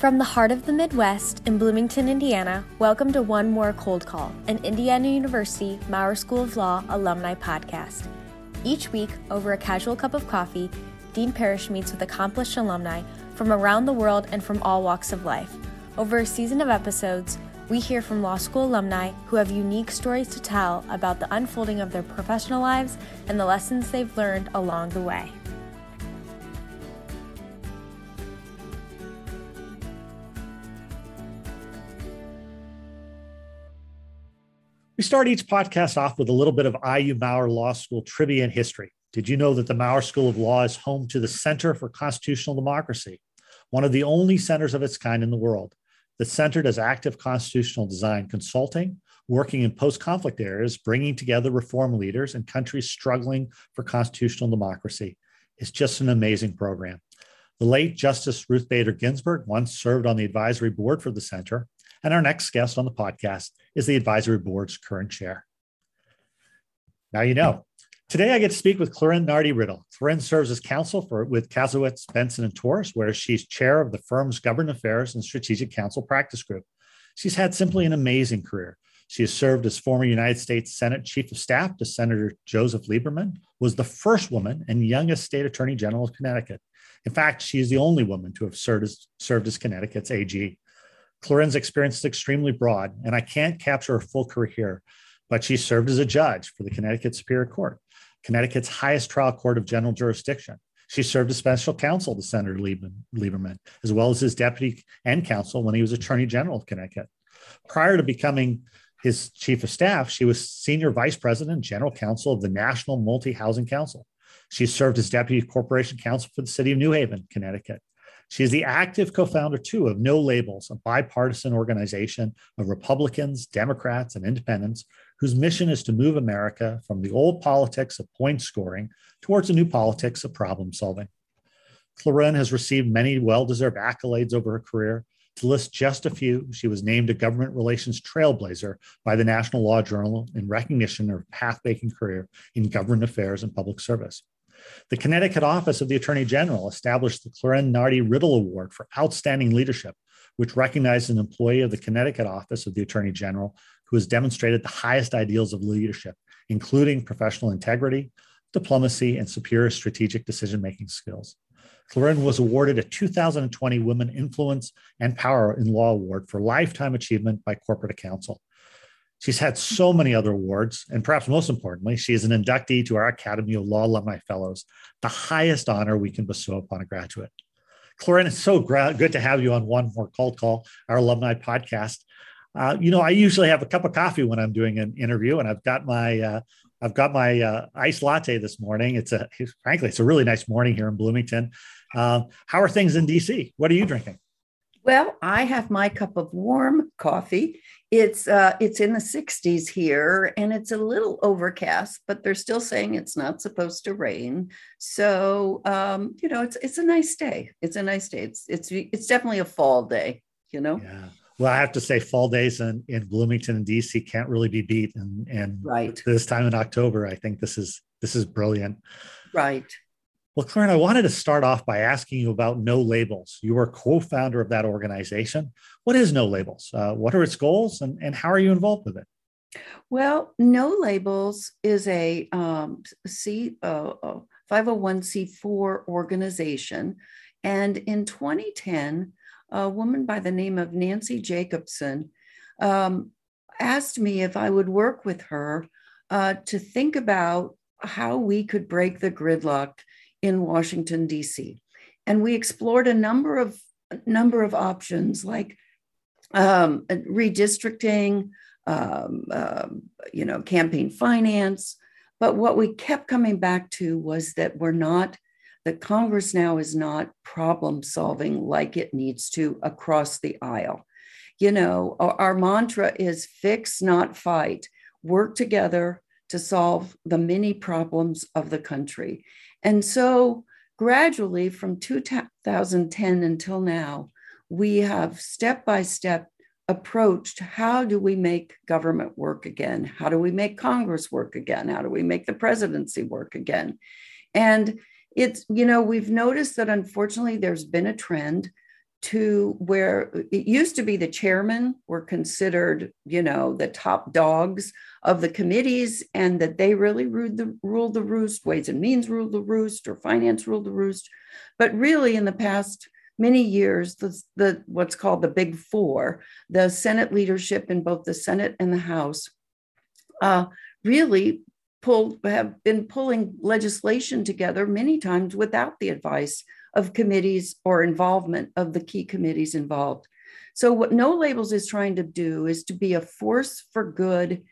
From the heart of the Midwest in Bloomington, Indiana, welcome to One More Cold Call, an Indiana University Maurer School of Law alumni podcast. Each week, over a casual cup of coffee, Dean Parrish meets with accomplished alumni from around the world and from all walks of life. Over a season of episodes, we hear from law school alumni who have unique stories to tell about the unfolding of their professional lives and the lessons they've learned along the way. We start each podcast off with a little bit of IU Maurer Law School trivia and history. Did you know that the Maurer School of Law is home to the Center for Constitutional Democracy, one of the only centers of its kind in the world? The center does active constitutional design consulting, working in post conflict areas, bringing together reform leaders and countries struggling for constitutional democracy. It's just an amazing program. The late Justice Ruth Bader Ginsburg once served on the advisory board for the center, and our next guest on the podcast is the advisory board's current chair. Now you know. Today, I get to speak with Clarine Nardi Riddle. Clarine serves as counsel for with Kasowitz, Benson, and Torres, where she's chair of the firm's government affairs and strategic counsel practice group. She's had simply an amazing career. She has served as former United States Senate Chief of Staff to Senator Joseph Lieberman, was the first woman and youngest state attorney general of Connecticut. In fact, she is the only woman to have served as, served as Connecticut's AG. Clarine's experience is extremely broad, and I can't capture her full career here, but she served as a judge for the Connecticut Superior Court, Connecticut's highest trial court of general jurisdiction. She served as special counsel to Senator Lieberman, as well as his deputy and counsel when he was Attorney General of Connecticut. Prior to becoming his chief of staff, she was senior vice president and general counsel of the National Multi Housing Council. She served as deputy corporation counsel for the city of New Haven, Connecticut. She is the active co founder, too, of No Labels, a bipartisan organization of Republicans, Democrats, and independents whose mission is to move America from the old politics of point scoring towards a new politics of problem solving. Clarine has received many well deserved accolades over her career. To list just a few, she was named a government relations trailblazer by the National Law Journal in recognition of her path-making career in government affairs and public service. The Connecticut office of the Attorney General established the Clarine Nardi Riddle Award for Outstanding Leadership, which recognizes an employee of the Connecticut office of the Attorney General who has demonstrated the highest ideals of leadership, including professional integrity, diplomacy, and superior strategic decision making skills. Clarine was awarded a 2020 Women Influence and Power in Law Award for lifetime achievement by Corporate Counsel. She's had so many other awards, and perhaps most importantly, she is an inductee to our Academy of Law Alumni Fellows, the highest honor we can bestow upon a graduate. Clarine, it's so gra- good to have you on One More Cold Call, our alumni podcast. Uh, you know, I usually have a cup of coffee when I'm doing an interview, and I've got my uh, I've got my uh, iced latte this morning. It's a frankly, it's a really nice morning here in Bloomington. Uh, how are things in DC? What are you drinking? Well, I have my cup of warm coffee. It's uh, it's in the 60s here, and it's a little overcast, but they're still saying it's not supposed to rain. So um, you know, it's it's a nice day. It's a nice day. It's it's it's definitely a fall day. You know. Yeah. Well, I have to say, fall days in, in Bloomington and DC can't really be beat. And and right this time in October, I think this is this is brilliant. Right. Well, Clarine, I wanted to start off by asking you about No Labels. You are co-founder of that organization. What is No Labels? Uh, what are its goals, and and how are you involved with it? Well, No Labels is a um, C, uh, 501c4 organization. And in 2010, a woman by the name of Nancy Jacobson um, asked me if I would work with her uh, to think about how we could break the gridlock in Washington D.C. And we explored a number of number of options like um, redistricting, um, um, you know, campaign finance. But what we kept coming back to was that we're not that Congress now is not problem solving like it needs to across the aisle. You know, our, our mantra is fix, not fight, work together to solve the many problems of the country. And so, gradually from 2010 until now, we have step by step approached how do we make government work again? How do we make Congress work again? How do we make the presidency work again? And it's, you know, we've noticed that unfortunately there's been a trend to where it used to be the chairmen were considered, you know, the top dogs of the committees and that they really ruled the, ruled the roost, Ways and Means ruled the roost, or Finance ruled the roost. But really, in the past many years, the, the what's called the Big Four, the Senate leadership in both the Senate and the House, uh, really pulled have been pulling legislation together many times without the advice of committees or involvement of the key committees involved. So, what No Labels is trying to do is to be a force for good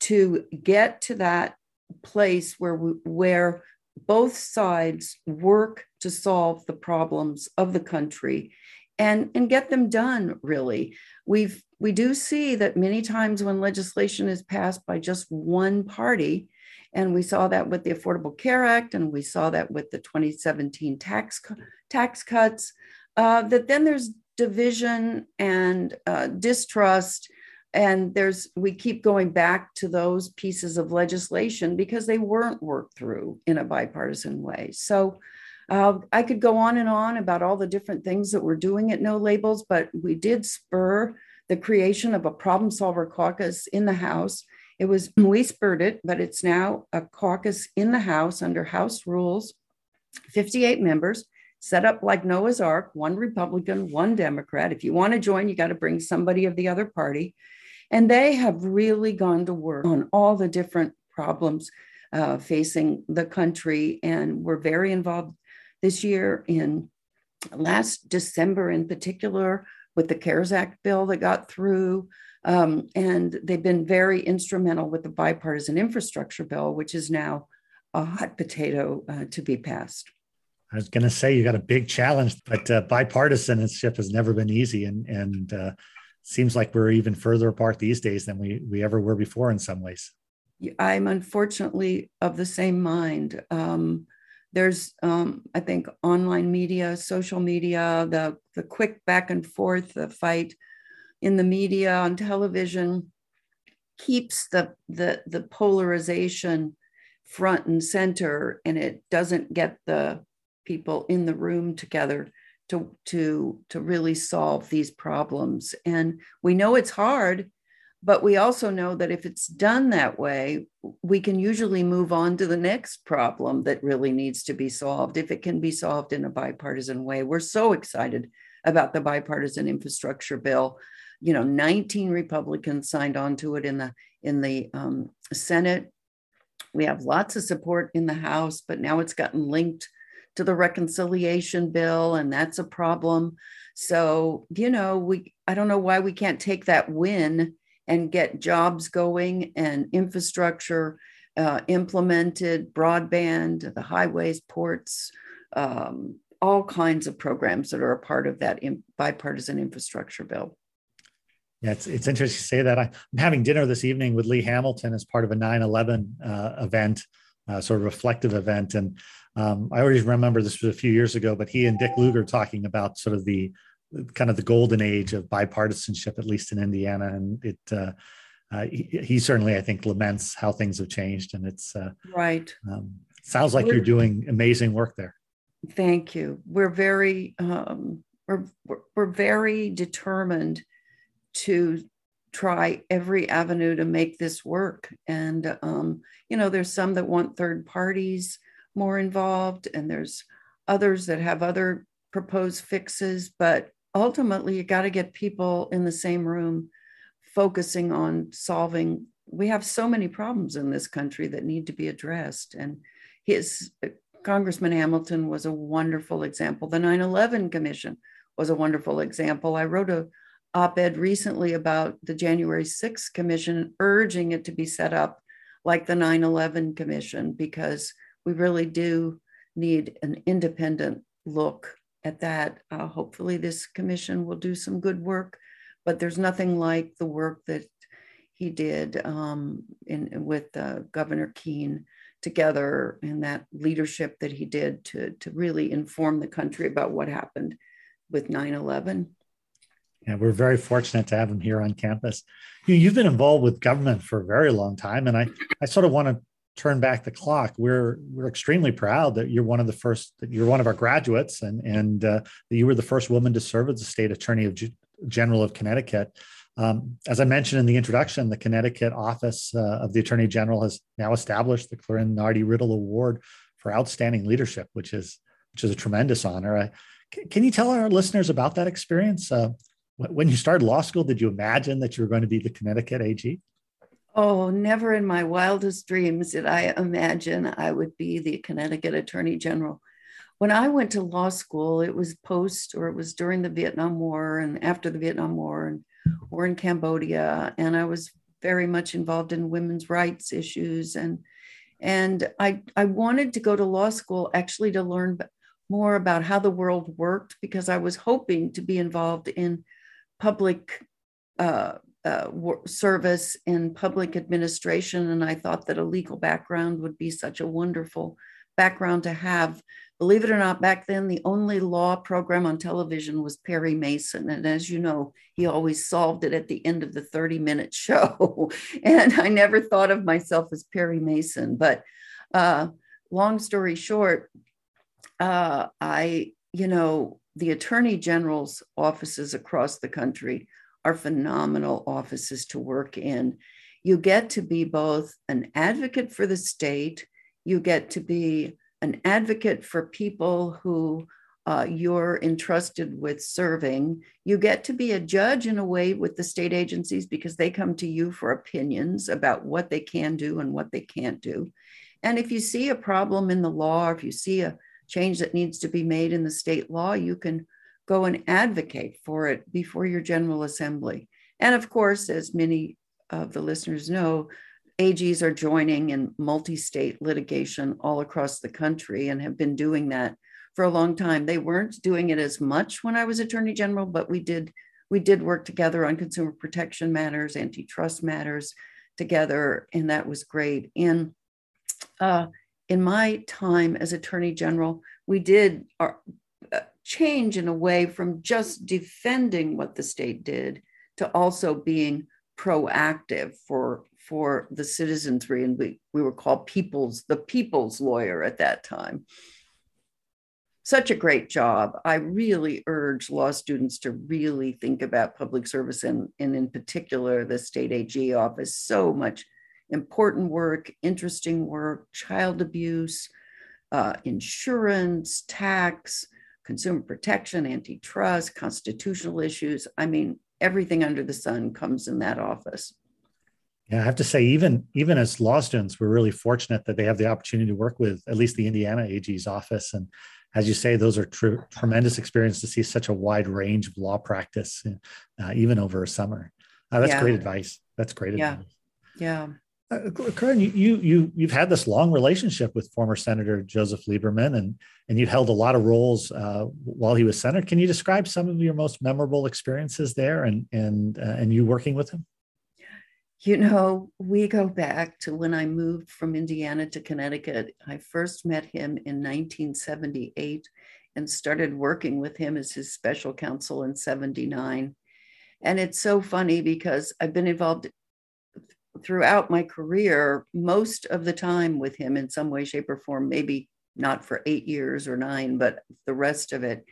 to get to that place where, we, where both sides work to solve the problems of the country and, and get them done, really. We've, we do see that many times when legislation is passed by just one party, and we saw that with the Affordable Care Act, and we saw that with the 2017 tax, tax cuts, uh, that then there's division and uh, distrust. And there's we keep going back to those pieces of legislation because they weren't worked through in a bipartisan way. So uh, I could go on and on about all the different things that we're doing at No Labels, but we did spur the creation of a problem solver caucus in the House it was, we spurred it, but it's now a caucus in the House under House rules, 58 members, set up like Noah's Ark, one Republican, one Democrat. If you want to join, you got to bring somebody of the other party. And they have really gone to work on all the different problems uh, facing the country. And we're very involved this year in last December, in particular, with the CARES Act bill that got through. Um, and they've been very instrumental with the bipartisan infrastructure bill, which is now a hot potato uh, to be passed. I was going to say you got a big challenge, but uh, bipartisanship has never been easy, and and uh, seems like we're even further apart these days than we we ever were before in some ways. I'm unfortunately of the same mind. Um, there's, um, I think, online media, social media, the the quick back and forth, the fight in the media, on television, keeps the, the, the polarization front and center, and it doesn't get the people in the room together to, to, to really solve these problems. And we know it's hard, but we also know that if it's done that way, we can usually move on to the next problem that really needs to be solved if it can be solved in a bipartisan way. We're so excited about the bipartisan infrastructure bill you know 19 republicans signed on to it in the in the um, senate. We have lots of support in the house but now it's gotten linked to the reconciliation bill and that's a problem. So you know we i don't know why we can't take that win and get jobs going and infrastructure uh, implemented broadband the highways ports um, all kinds of programs that are a part of that bipartisan infrastructure bill yeah, it's, it's interesting to say that. I, am having dinner this evening with Lee Hamilton as part of a 9 11 uh, event, uh, sort of reflective event. And um, I always remember this was a few years ago, but he and Dick Lugar talking about sort of the kind of the golden age of bipartisanship, at least in Indiana. And it, uh, uh he, he, certainly, I think, laments how things have changed. And it's uh, right. Um, sounds like you're doing amazing work there. Thank you. We're very, um, we're, we're very determined to try every avenue to make this work. And, um, you know, there's some that want third parties more involved, and there's others that have other proposed fixes. But ultimately, you got to get people in the same room focusing on solving. We have so many problems in this country that need to be addressed. And his Congressman Hamilton was a wonderful example. The 9 11 Commission was a wonderful example. I wrote a op ed recently about the January 6th Commission urging it to be set up like the 9 11 Commission because we really do need an independent look at that. Uh, hopefully, this commission will do some good work, but there's nothing like the work that he did um, in, with uh, Governor Kean together and that leadership that he did to, to really inform the country about what happened with 9 11. Yeah, we're very fortunate to have him here on campus. You, have been involved with government for a very long time, and I, I sort of want to turn back the clock, we're we're extremely proud that you're one of the first that you're one of our graduates, and and uh, that you were the first woman to serve as the state attorney of G- general of Connecticut. Um, as I mentioned in the introduction, the Connecticut office uh, of the Attorney General has now established the Clarine Nardi Riddle Award for outstanding leadership, which is which is a tremendous honor. I, can you tell our listeners about that experience? Uh, when you started law school, did you imagine that you were going to be the Connecticut AG? Oh, never in my wildest dreams did I imagine I would be the Connecticut Attorney General. When I went to law school, it was post or it was during the Vietnam War and after the Vietnam War and or in Cambodia. And I was very much involved in women's rights issues. And and I, I wanted to go to law school actually to learn more about how the world worked because I was hoping to be involved in public uh, uh, service in public administration. And I thought that a legal background would be such a wonderful background to have. Believe it or not, back then, the only law program on television was Perry Mason. And as you know, he always solved it at the end of the 30 minute show. and I never thought of myself as Perry Mason. But uh, long story short, uh, I, you know, the attorney general's offices across the country are phenomenal offices to work in. You get to be both an advocate for the state, you get to be an advocate for people who uh, you're entrusted with serving. You get to be a judge in a way with the state agencies because they come to you for opinions about what they can do and what they can't do. And if you see a problem in the law, if you see a change that needs to be made in the state law, you can go and advocate for it before your General Assembly. And of course, as many of the listeners know, AGs are joining in multi state litigation all across the country and have been doing that for a long time. They weren't doing it as much when I was Attorney General, but we did. We did work together on consumer protection matters, antitrust matters together, and that was great. And uh, in my time as Attorney General, we did our, uh, change in a way from just defending what the state did to also being proactive for for the citizenry. And we, we were called people's the people's lawyer at that time. Such a great job. I really urge law students to really think about public service and, and in particular the state ag office so much important work, interesting work, child abuse, uh, insurance, tax, consumer protection, antitrust, constitutional issues. I mean, everything under the sun comes in that office. Yeah, I have to say, even even as law students, we're really fortunate that they have the opportunity to work with at least the Indiana AG's office. And as you say, those are tr- tremendous experience to see such a wide range of law practice, uh, even over a summer. Uh, that's yeah. great advice. That's great yeah. advice. Yeah. Uh, Karen, you you you've had this long relationship with former Senator Joseph Lieberman, and and you held a lot of roles uh, while he was senator. Can you describe some of your most memorable experiences there, and and uh, and you working with him? You know, we go back to when I moved from Indiana to Connecticut. I first met him in 1978 and started working with him as his special counsel in 79. And it's so funny because I've been involved throughout my career, most of the time with him in some way, shape, or form, maybe not for eight years or nine, but the rest of it.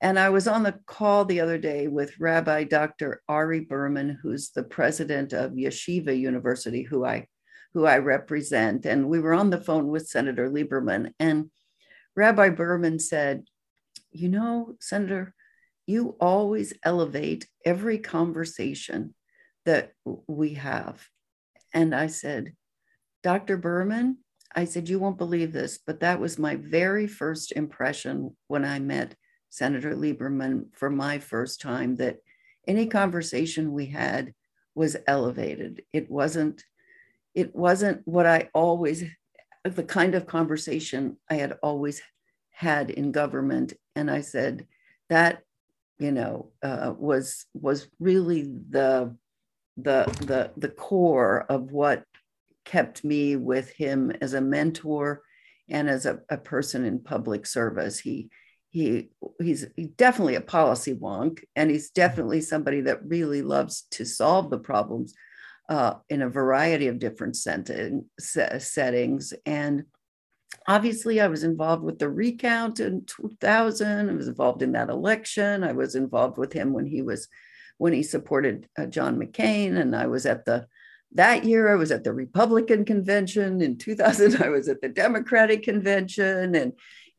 And I was on the call the other day with Rabbi Dr. Ari Berman, who's the president of Yeshiva University, who I who I represent. And we were on the phone with Senator Lieberman. And Rabbi Berman said, You know, Senator, you always elevate every conversation that we have. And I said, Dr. Berman, I said, you won't believe this, but that was my very first impression when I met Senator Lieberman for my first time that any conversation we had was elevated. It wasn't, it wasn't what I always, the kind of conversation I had always had in government. And I said, that, you know, uh, was was really the the the the core of what kept me with him as a mentor and as a, a person in public service. He he he's definitely a policy wonk and he's definitely somebody that really loves to solve the problems uh, in a variety of different setting, settings. And obviously, I was involved with the recount in 2000. I was involved in that election. I was involved with him when he was when he supported uh, John McCain, and I was at the that year I was at the Republican convention. In 2000, I was at the Democratic convention, and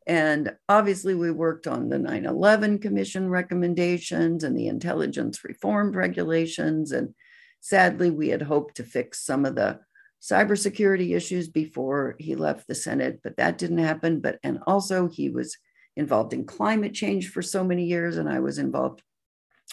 and obviously, we worked on the 9 11 Commission recommendations and the intelligence reformed regulations. And sadly, we had hoped to fix some of the cybersecurity issues before he left the Senate, but that didn't happen. But, and also, he was involved in climate change for so many years, and I was involved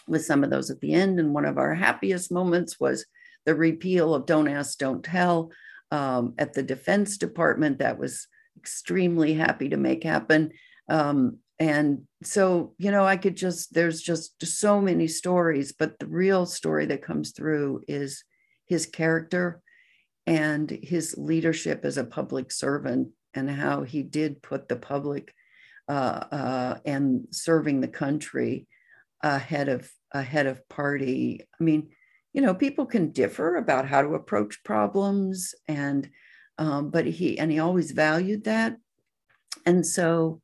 with some of those at the end. And one of our happiest moments was the repeal of Don't Ask, Don't Tell um, at the Defense Department. That was extremely happy to make happen. Um, and so, you know, I could just, there's just so many stories, but the real story that comes through is his character and his leadership as a public servant and how he did put the public uh, uh, and serving the country ahead of ahead of party. I mean, you know, people can differ about how to approach problems and um, but he and he always valued that. And so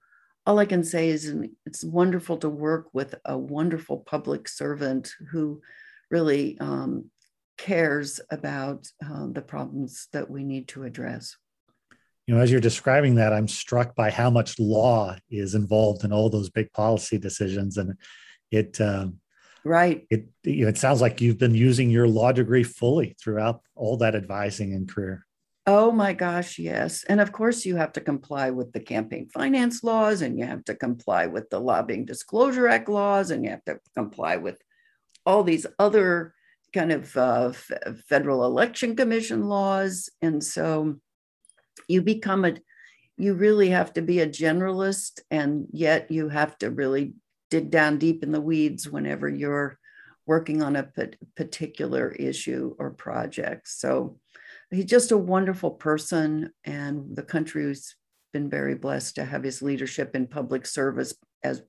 all i can say is it's wonderful to work with a wonderful public servant who really um, cares about uh, the problems that we need to address. You know as you're describing that i'm struck by how much law is involved in all those big policy decisions. And it um, right it you know it sounds like you've been using your law degree fully throughout all that advising and career Oh my gosh, yes. And of course, you have to comply with the campaign finance laws and you have to comply with the Lobbying Disclosure Act laws and you have to comply with all these other kind of uh, federal election commission laws. And so you become a, you really have to be a generalist and yet you have to really dig down deep in the weeds whenever you're working on a particular issue or project. So, he's just a wonderful person, and the country's been very blessed to have his leadership in public service. As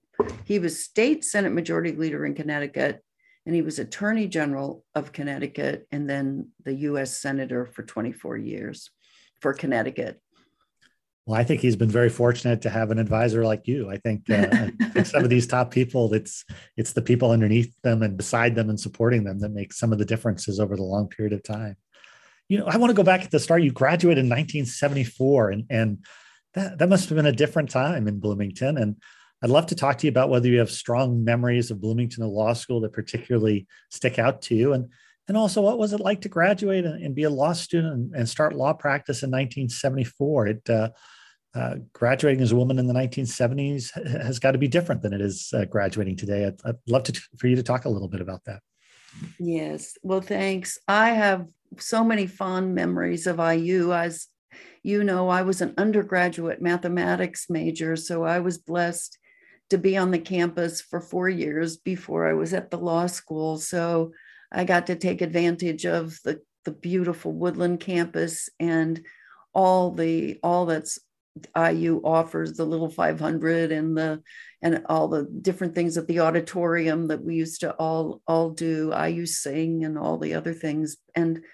he was state Senate Majority Leader in Connecticut, and he was Attorney General of Connecticut, and then the U.S. Senator for 24 years for Connecticut. Well, I think he's been very fortunate to have an advisor like you. I think, uh, I think some of these top people, it's it's the people underneath them and beside them and supporting them that make some of the differences over the long period of time you know, I want to go back at the start. You graduated in 1974, and and that that must have been a different time in Bloomington. And I'd love to talk to you about whether you have strong memories of Bloomington Law School that particularly stick out to you, and and also what was it like to graduate and, and be a law student and, and, start law practice in 1974? It uh, uh, graduating as a woman in the 1970s has got to be different than it is uh, graduating today. I'd, I'd love to for you to talk a little bit about that. Yes. Well, thanks. I have so many fond memories of IU. As you know, I was an undergraduate mathematics major, so I was blessed to be on the campus for four years before I was at the law school. So I got to take advantage of the, the beautiful woodland campus and all the all that's IU offers the little 500 and the and all the different things at the auditorium that we used to all all do IU sing and all the other things. And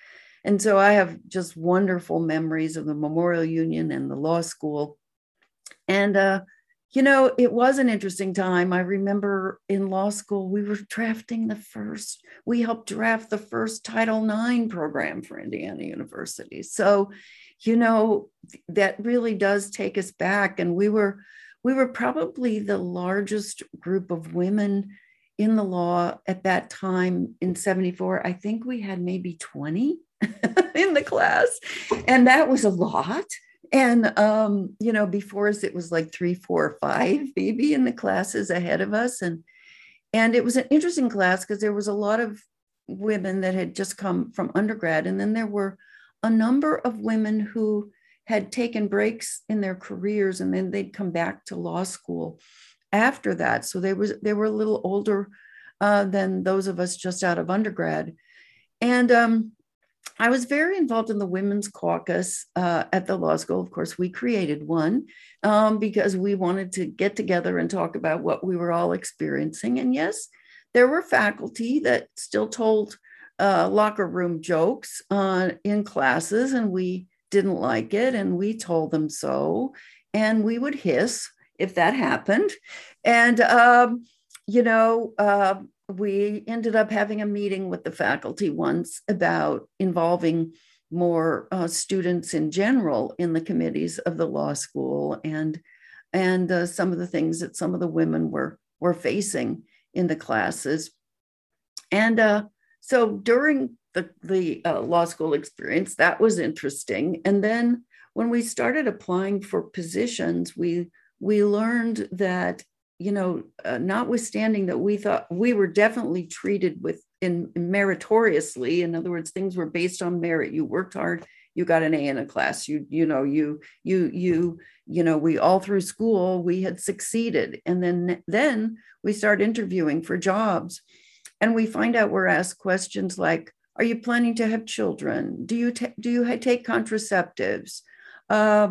and so I have just wonderful memories of the Memorial Union and the law school. And uh you know it was an interesting time. I remember in law school we were drafting the first we helped draft the first Title IX program for Indiana University. So you know that really does take us back. And we were we were probably the largest group of women in the law at that time in 74 i think we had maybe 20 in the class and that was a lot. And um, you know before us it was like three four five maybe in the classes ahead of us. And and it was an interesting class because there was a lot of women that had just come from undergrad and then there were a number of women who had taken breaks in their careers and then they'd come back to law school after that. So they was they were a little older uh, than those of us just out of undergrad. And um, I was very involved in the women's caucus uh, at the law school. Of course, we created one um, because we wanted to get together and talk about what we were all experiencing. And yes, there were faculty that still told uh, locker room jokes uh, in classes, and we didn't like it, and we told them so, and we would hiss if that happened, and um, you know. Uh, we ended up having a meeting with the faculty once about involving more uh, students in general in the committees of the law school and and uh, some of the things that some of the women were were facing in the classes and uh, so during the, the uh, law school experience that was interesting. And then when we started applying for positions we we learned that you know uh, notwithstanding that we thought we were definitely treated with in, meritoriously. In other words things were based on merit. You worked hard. You got an a in a class. You you know you you you you know we all through school we had succeeded. And then then we start interviewing for jobs and we find out we're asked questions like are you planning to have children? Do you ta- do you take contraceptives? Uh,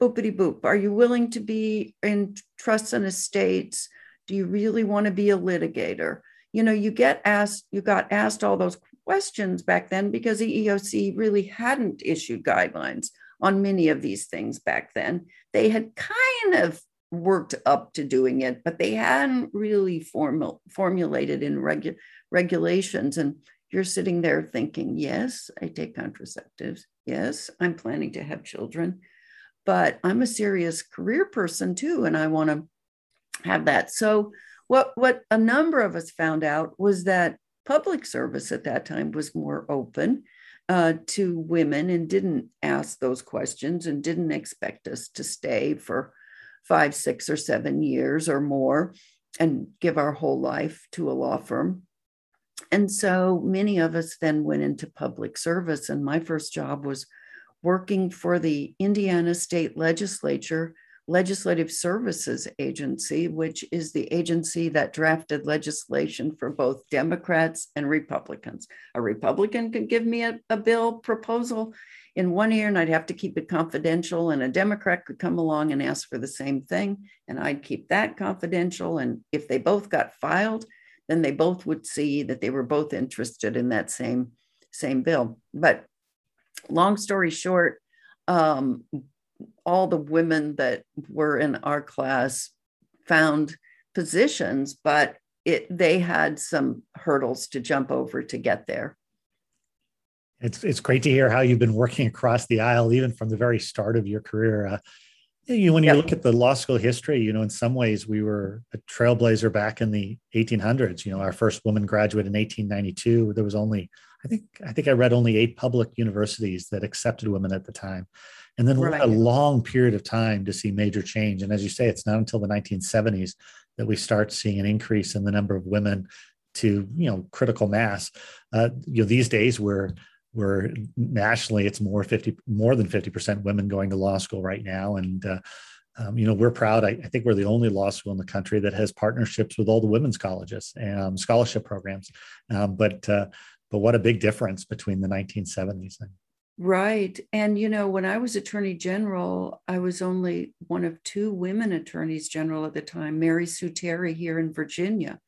boopity boop are you willing to be in trusts and estates? Do you really want to be a litigator? You know you get asked you got asked all those questions back then because the eoc really hadn't issued guidelines on many of these things back then. They had kind of worked up to doing it but they hadn't really formal, formulated in regu- regulations and you're sitting there thinking yes i take contraceptives. Yes i'm planning to have children but i'm a serious career person too and i want to have that. So what what a number of us found out was that public service at that time was more open uh, to women and didn't ask those questions and didn't expect us to stay for five, six, or seven years or more and give our whole life to a law firm. And so many of us then went into public service. And my first job was working for the Indiana State Legislature Legislative Services Agency, which is the agency that drafted legislation for both Democrats and Republicans. A Republican could give me a, a, bill proposal in one ear, and I'd have to keep it confidential, and a Democrat could come along and ask for the same thing, and I'd keep that confidential. And if they both got filed, then they both would see that they were both interested in that same same bill. But long story short, um, all the women that were in our class found positions, but it they had some hurdles to jump over to get there. It's it's great to hear how you've been working across the aisle, even from the very start of your career. Uh, you, when you yep. look at the law school history, you know, in some ways we were a trailblazer back in the 1800s. You know, our first woman graduate in 1892. There was only, I think, I think I read only eight public universities that accepted women at the time and then right. a long period of time to see major change. And as you say, it's not until the 1970s that we start seeing an increase in the number of women to you know critical mass. Uh, you know these days we're we're nationally it's more 50 more than 50 percent women going to law school right now, and uh, um, you know we're proud. I, I, think we're the only law school in the country that has partnerships with all the women's colleges and um, scholarship programs. Um, but uh, but what a big difference between the 1970s and Right. And, you know, when I was attorney general, I was only one of two women attorneys general at the time, Mary Sue Terry here in Virginia.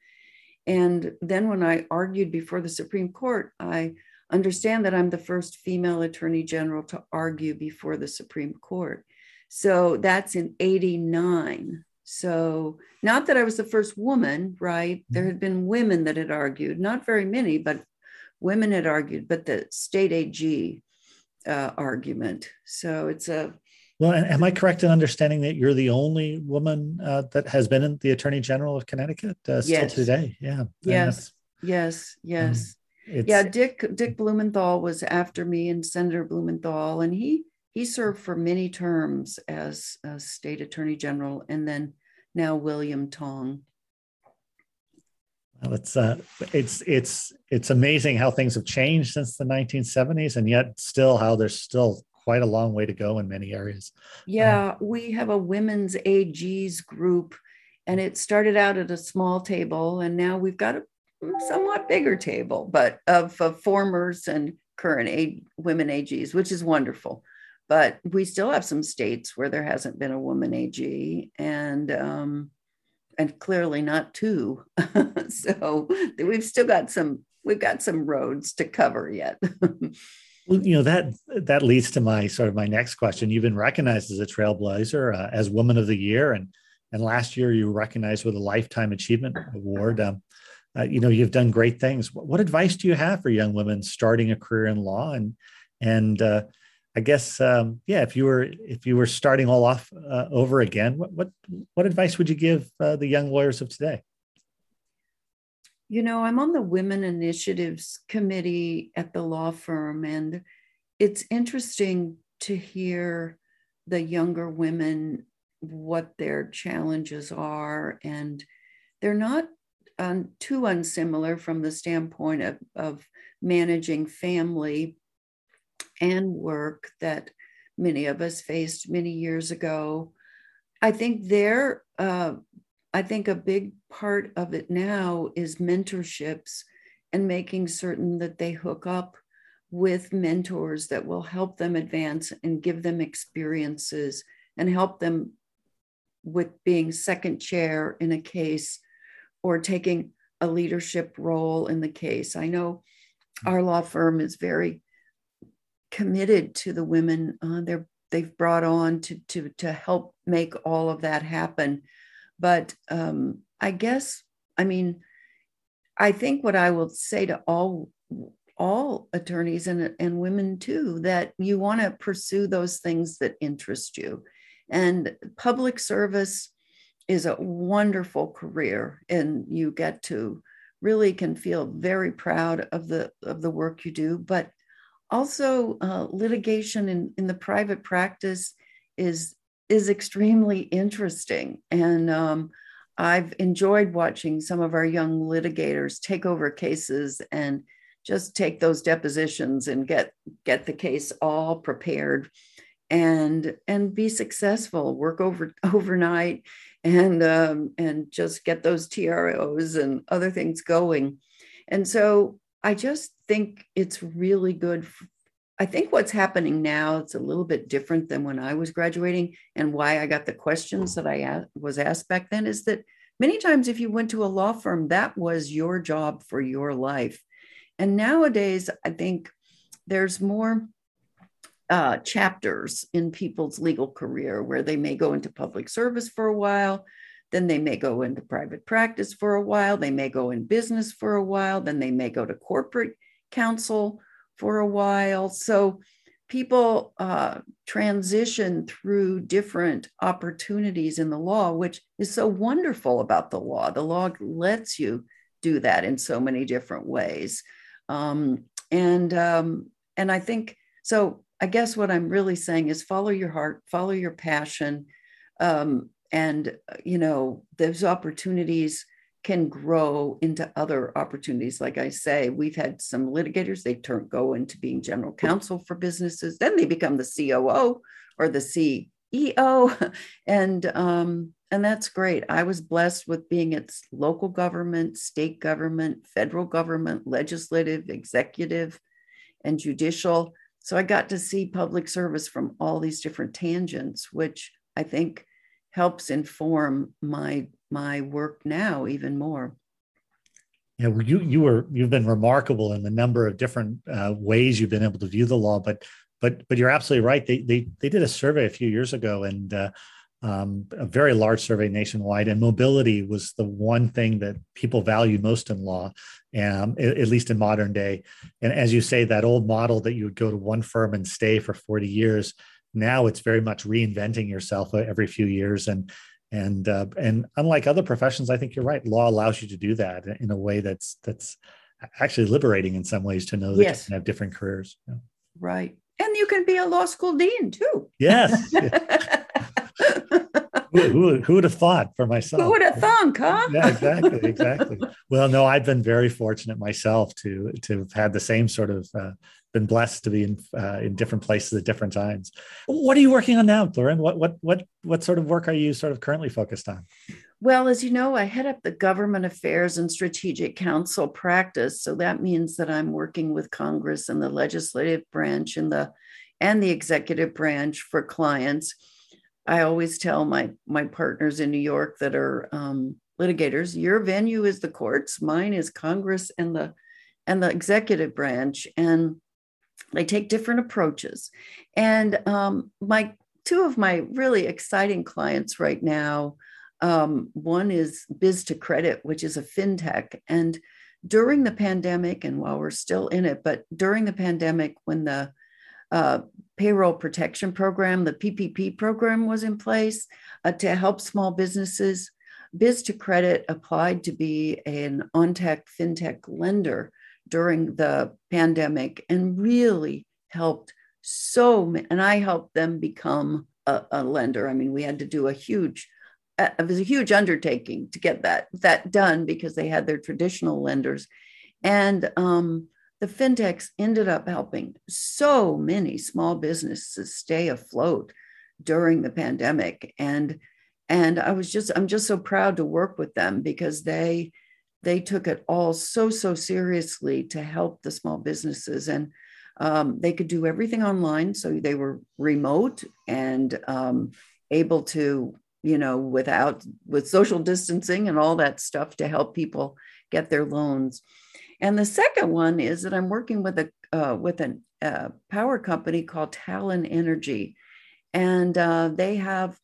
And then when I argued before the Supreme Court, I understand that I'm the first female attorney general to argue before the Supreme Court. So that's in 89. So, not that I was the first woman, right? There had been women that had argued, not very many, but women had argued, but the state AG uh, argument. So it's a well, am I correct in understanding that you're the only woman uh, that has been in the Attorney General of Connecticut uh, still yes. today? Yeah. Yes. Yes. Yes. Um, yeah. Dick Dick Blumenthal was after me, and Senator Blumenthal, and he he served for many terms as, as state attorney general, and then now William Tong. Well, it's uh, it's it's it's amazing how things have changed since the 1970s, and yet still how there's still quite a long way to go in many areas. Yeah, um, we have a women's AGs group, and it started out at a small table, and now we've got a somewhat bigger table, but of, of formers and current women AGs, which is wonderful. But we still have some states where there hasn't been a woman AG, and um, and clearly not two. so we've still got some we've got some roads to cover yet. well, you know that that leads to my sort of my next question. You've been recognized as a trailblazer, uh, as Woman of the Year, and and last year you were recognized with a Lifetime Achievement Award. Um, uh, you know you've done great things. What, what, advice do you have for young women starting a career in law? And and uh, I guess um, yeah, if you were if you were starting all off uh, over again, what what what advice would you give uh, the young lawyers of today? You know, I'm on the Women Initiatives Committee at the law firm, and it's interesting to hear the younger women what their challenges are, and they're not um, too unsimilar from the standpoint of, of managing family and work that many of us faced many years ago. I think they're uh, I think a big part of it now is mentorships and making certain that they hook up with mentors that will help them advance and give them experiences and help them with being second chair in a case or taking a leadership role in the case. I know our law firm is very committed to the women uh, they're they've brought on to to to help make all of that happen. But um, I guess, I mean, I think what I will say to all all attorneys and, and women too that you want to pursue those things that interest you and public service is a wonderful career and you get to really can feel very proud of the of the work you do but also uh, litigation in, in the private practice is is extremely interesting. And um, I've enjoyed watching some of our young litigators take over cases and just take those depositions and get get the case all prepared and and be successful work over overnight and um, and just get those TROs and other things going and so I just think it's really good I think what's happening now, it's a little bit different than when I was graduating, and why I got the questions that I was asked back then is that many times if you went to a law firm, that was your job for your life. And nowadays, I think there's more uh, chapters in people's legal career where they may go into public service for a while, then they may go into private practice for a while, they may go in business for a while, then they may go to corporate counsel for a while. So people uh, transition through different opportunities in the law, which is so wonderful about the law. The law lets you do that in so many different ways. Um, and um, and I think so. I guess what I'm really saying is follow your heart, follow your passion, um, and you know those opportunities can grow into other opportunities. Like I say, we've had some litigators, they turn go into being general counsel for businesses, then they become the COO or the CEO. And um, and that's great. I was blessed with being at local government, state government, federal government, legislative, executive, and judicial. So I got to see public service from all these different tangents, which I think helps inform my my work now even more. Yeah, well, you you were you've been remarkable in the number of different uh, ways you've been able to view the law, but but but you're absolutely right. They they they did a survey a few years ago, and uh, um, a very large survey nationwide, and mobility was the one thing that people value most in law, um, at, at least in modern day. And as you say, that old model that you would go to one firm and stay for 40 years, now it's very much reinventing yourself every few years and and uh, and unlike other professions i think you're right law allows you to do that in a way that's that's actually liberating in some ways to know that yes. you can have different careers yeah. right and you can be a law school dean too yes who, who, would have thought for myself? Who would have thunk, huh? yeah, exactly, exactly. well, no, I've been very fortunate myself to to have had the same sort of uh, been blessed to be in uh, in different places at different times. What are you working on now, Lauren? What what what what sort of work are you sort of currently focused on? Well, as you know, I head up the government affairs and strategic counsel practice. So that means that I'm working with Congress and the legislative branch and the and the executive branch for clients. I always tell my my partners in New York that are um, litigators, your venue is the courts, mine is Congress and the and the executive branch, and they take different approaches. And um, my two of my really exciting clients right now. Um, one is Biz2Credit, which is a fintech, and during the pandemic, and while we're still in it, but during the pandemic, when the uh, payroll protection program, the PPP program was in place uh, to help small businesses. Biz2Credit applied to be an on-tech fintech lender during the pandemic and really helped so and I helped them become a, a lender. I mean, we had to do a huge uh, it was a huge undertaking to get that that done because they had their traditional lenders and um, the fintechs ended up helping so many small businesses stay afloat during the pandemic. And and i was just i'm just so proud to work with them because they they took it all so so seriously to help the small businesses. And um, they could do everything online. So they were remote and um, able to you know without with social distancing and all that stuff to help people get their loans and the second one is that i'm working with a uh, with a uh, power company called Talen energy and uh, they have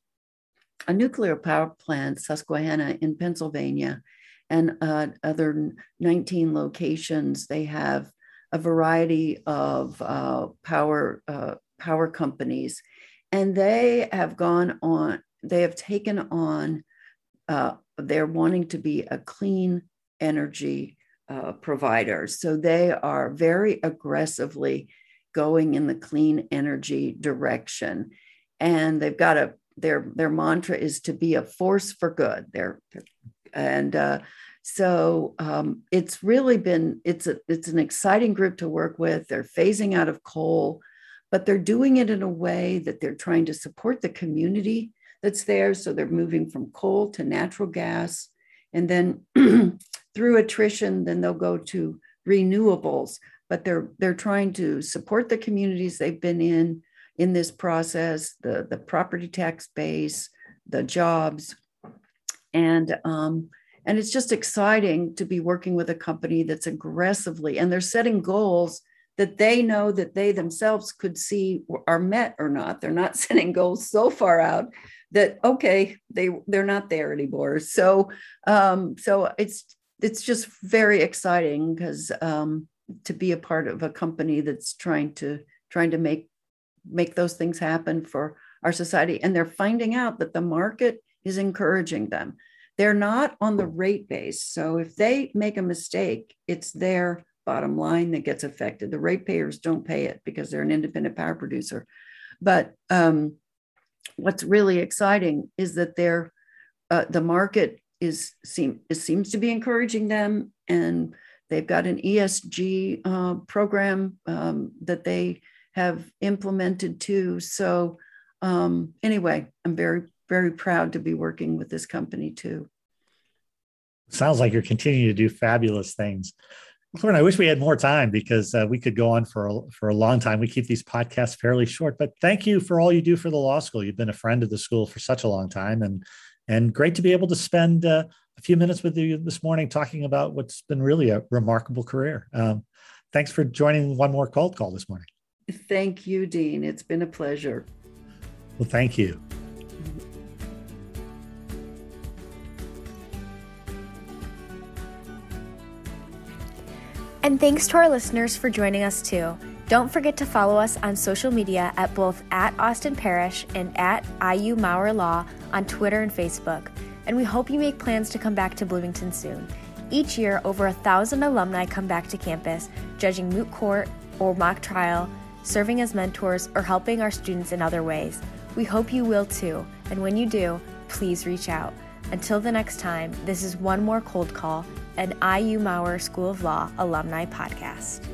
a nuclear power plant susquehanna in pennsylvania and uh, other 19 locations they have a variety of uh, power uh, power companies, and they have gone on. They have taken on. They're wanting to be a clean energy uh, provider, so they are very aggressively going in the clean energy direction, and they've got a their their mantra is to be a force for good. They're, and uh, so um, it's really been it's a it's an exciting group to work with. They're phasing out of coal, but they're doing it in a way that they're trying to support the community that's there. So they're moving from coal to natural gas, and then through attrition, then they'll go to renewables. But they're they're trying to support the communities they've been in in this process, the the property tax base, the jobs, and um, and it's just exciting to be working with a company that's aggressively and they're setting goals that they know that they themselves could see are met or not. They're not setting goals so far out that okay, they they're not there anymore. So um, so it's it's just very exciting because um, to be a part of a company that's trying to trying to make make those things happen for our society and they're finding out that the market is encouraging them they're not on the rate base. So if they make a mistake, it's their bottom line that gets affected. The ratepayers don't pay it because they're an independent power producer. But um, what's really exciting is that they're uh, the market is seem it seems to be encouraging them, and they've got an ESG uh, program um, that they have implemented too. So um, anyway, I'm very very proud to be working with this company too. Sounds like you're continuing to do fabulous things. Lauren, I wish we had more time because uh, we could go on for a, for a long time. We keep these podcasts fairly short, but thank you for all you do for the law school. You've been a friend of the school for such a long time, and and great to be able to spend uh, a few minutes with you this morning talking about what's been really a remarkable career. Um, thanks for joining one more cold call this morning. Thank you, Dean. It's been a pleasure. Well, thank you. And thanks to our listeners for joining us too. Don't forget to follow us on social media at both at Austen Parrish and at IU Maurer Law on Twitter and Facebook. And we hope you make plans to come back to Bloomington soon. Each year, over a thousand alumni come back to campus, judging moot court or mock trial, serving as mentors, or helping our students in other ways. We hope you will too, and when you do, please reach out. Until the next time, this is one more cold call an IU Maurer School of Law alumni podcast.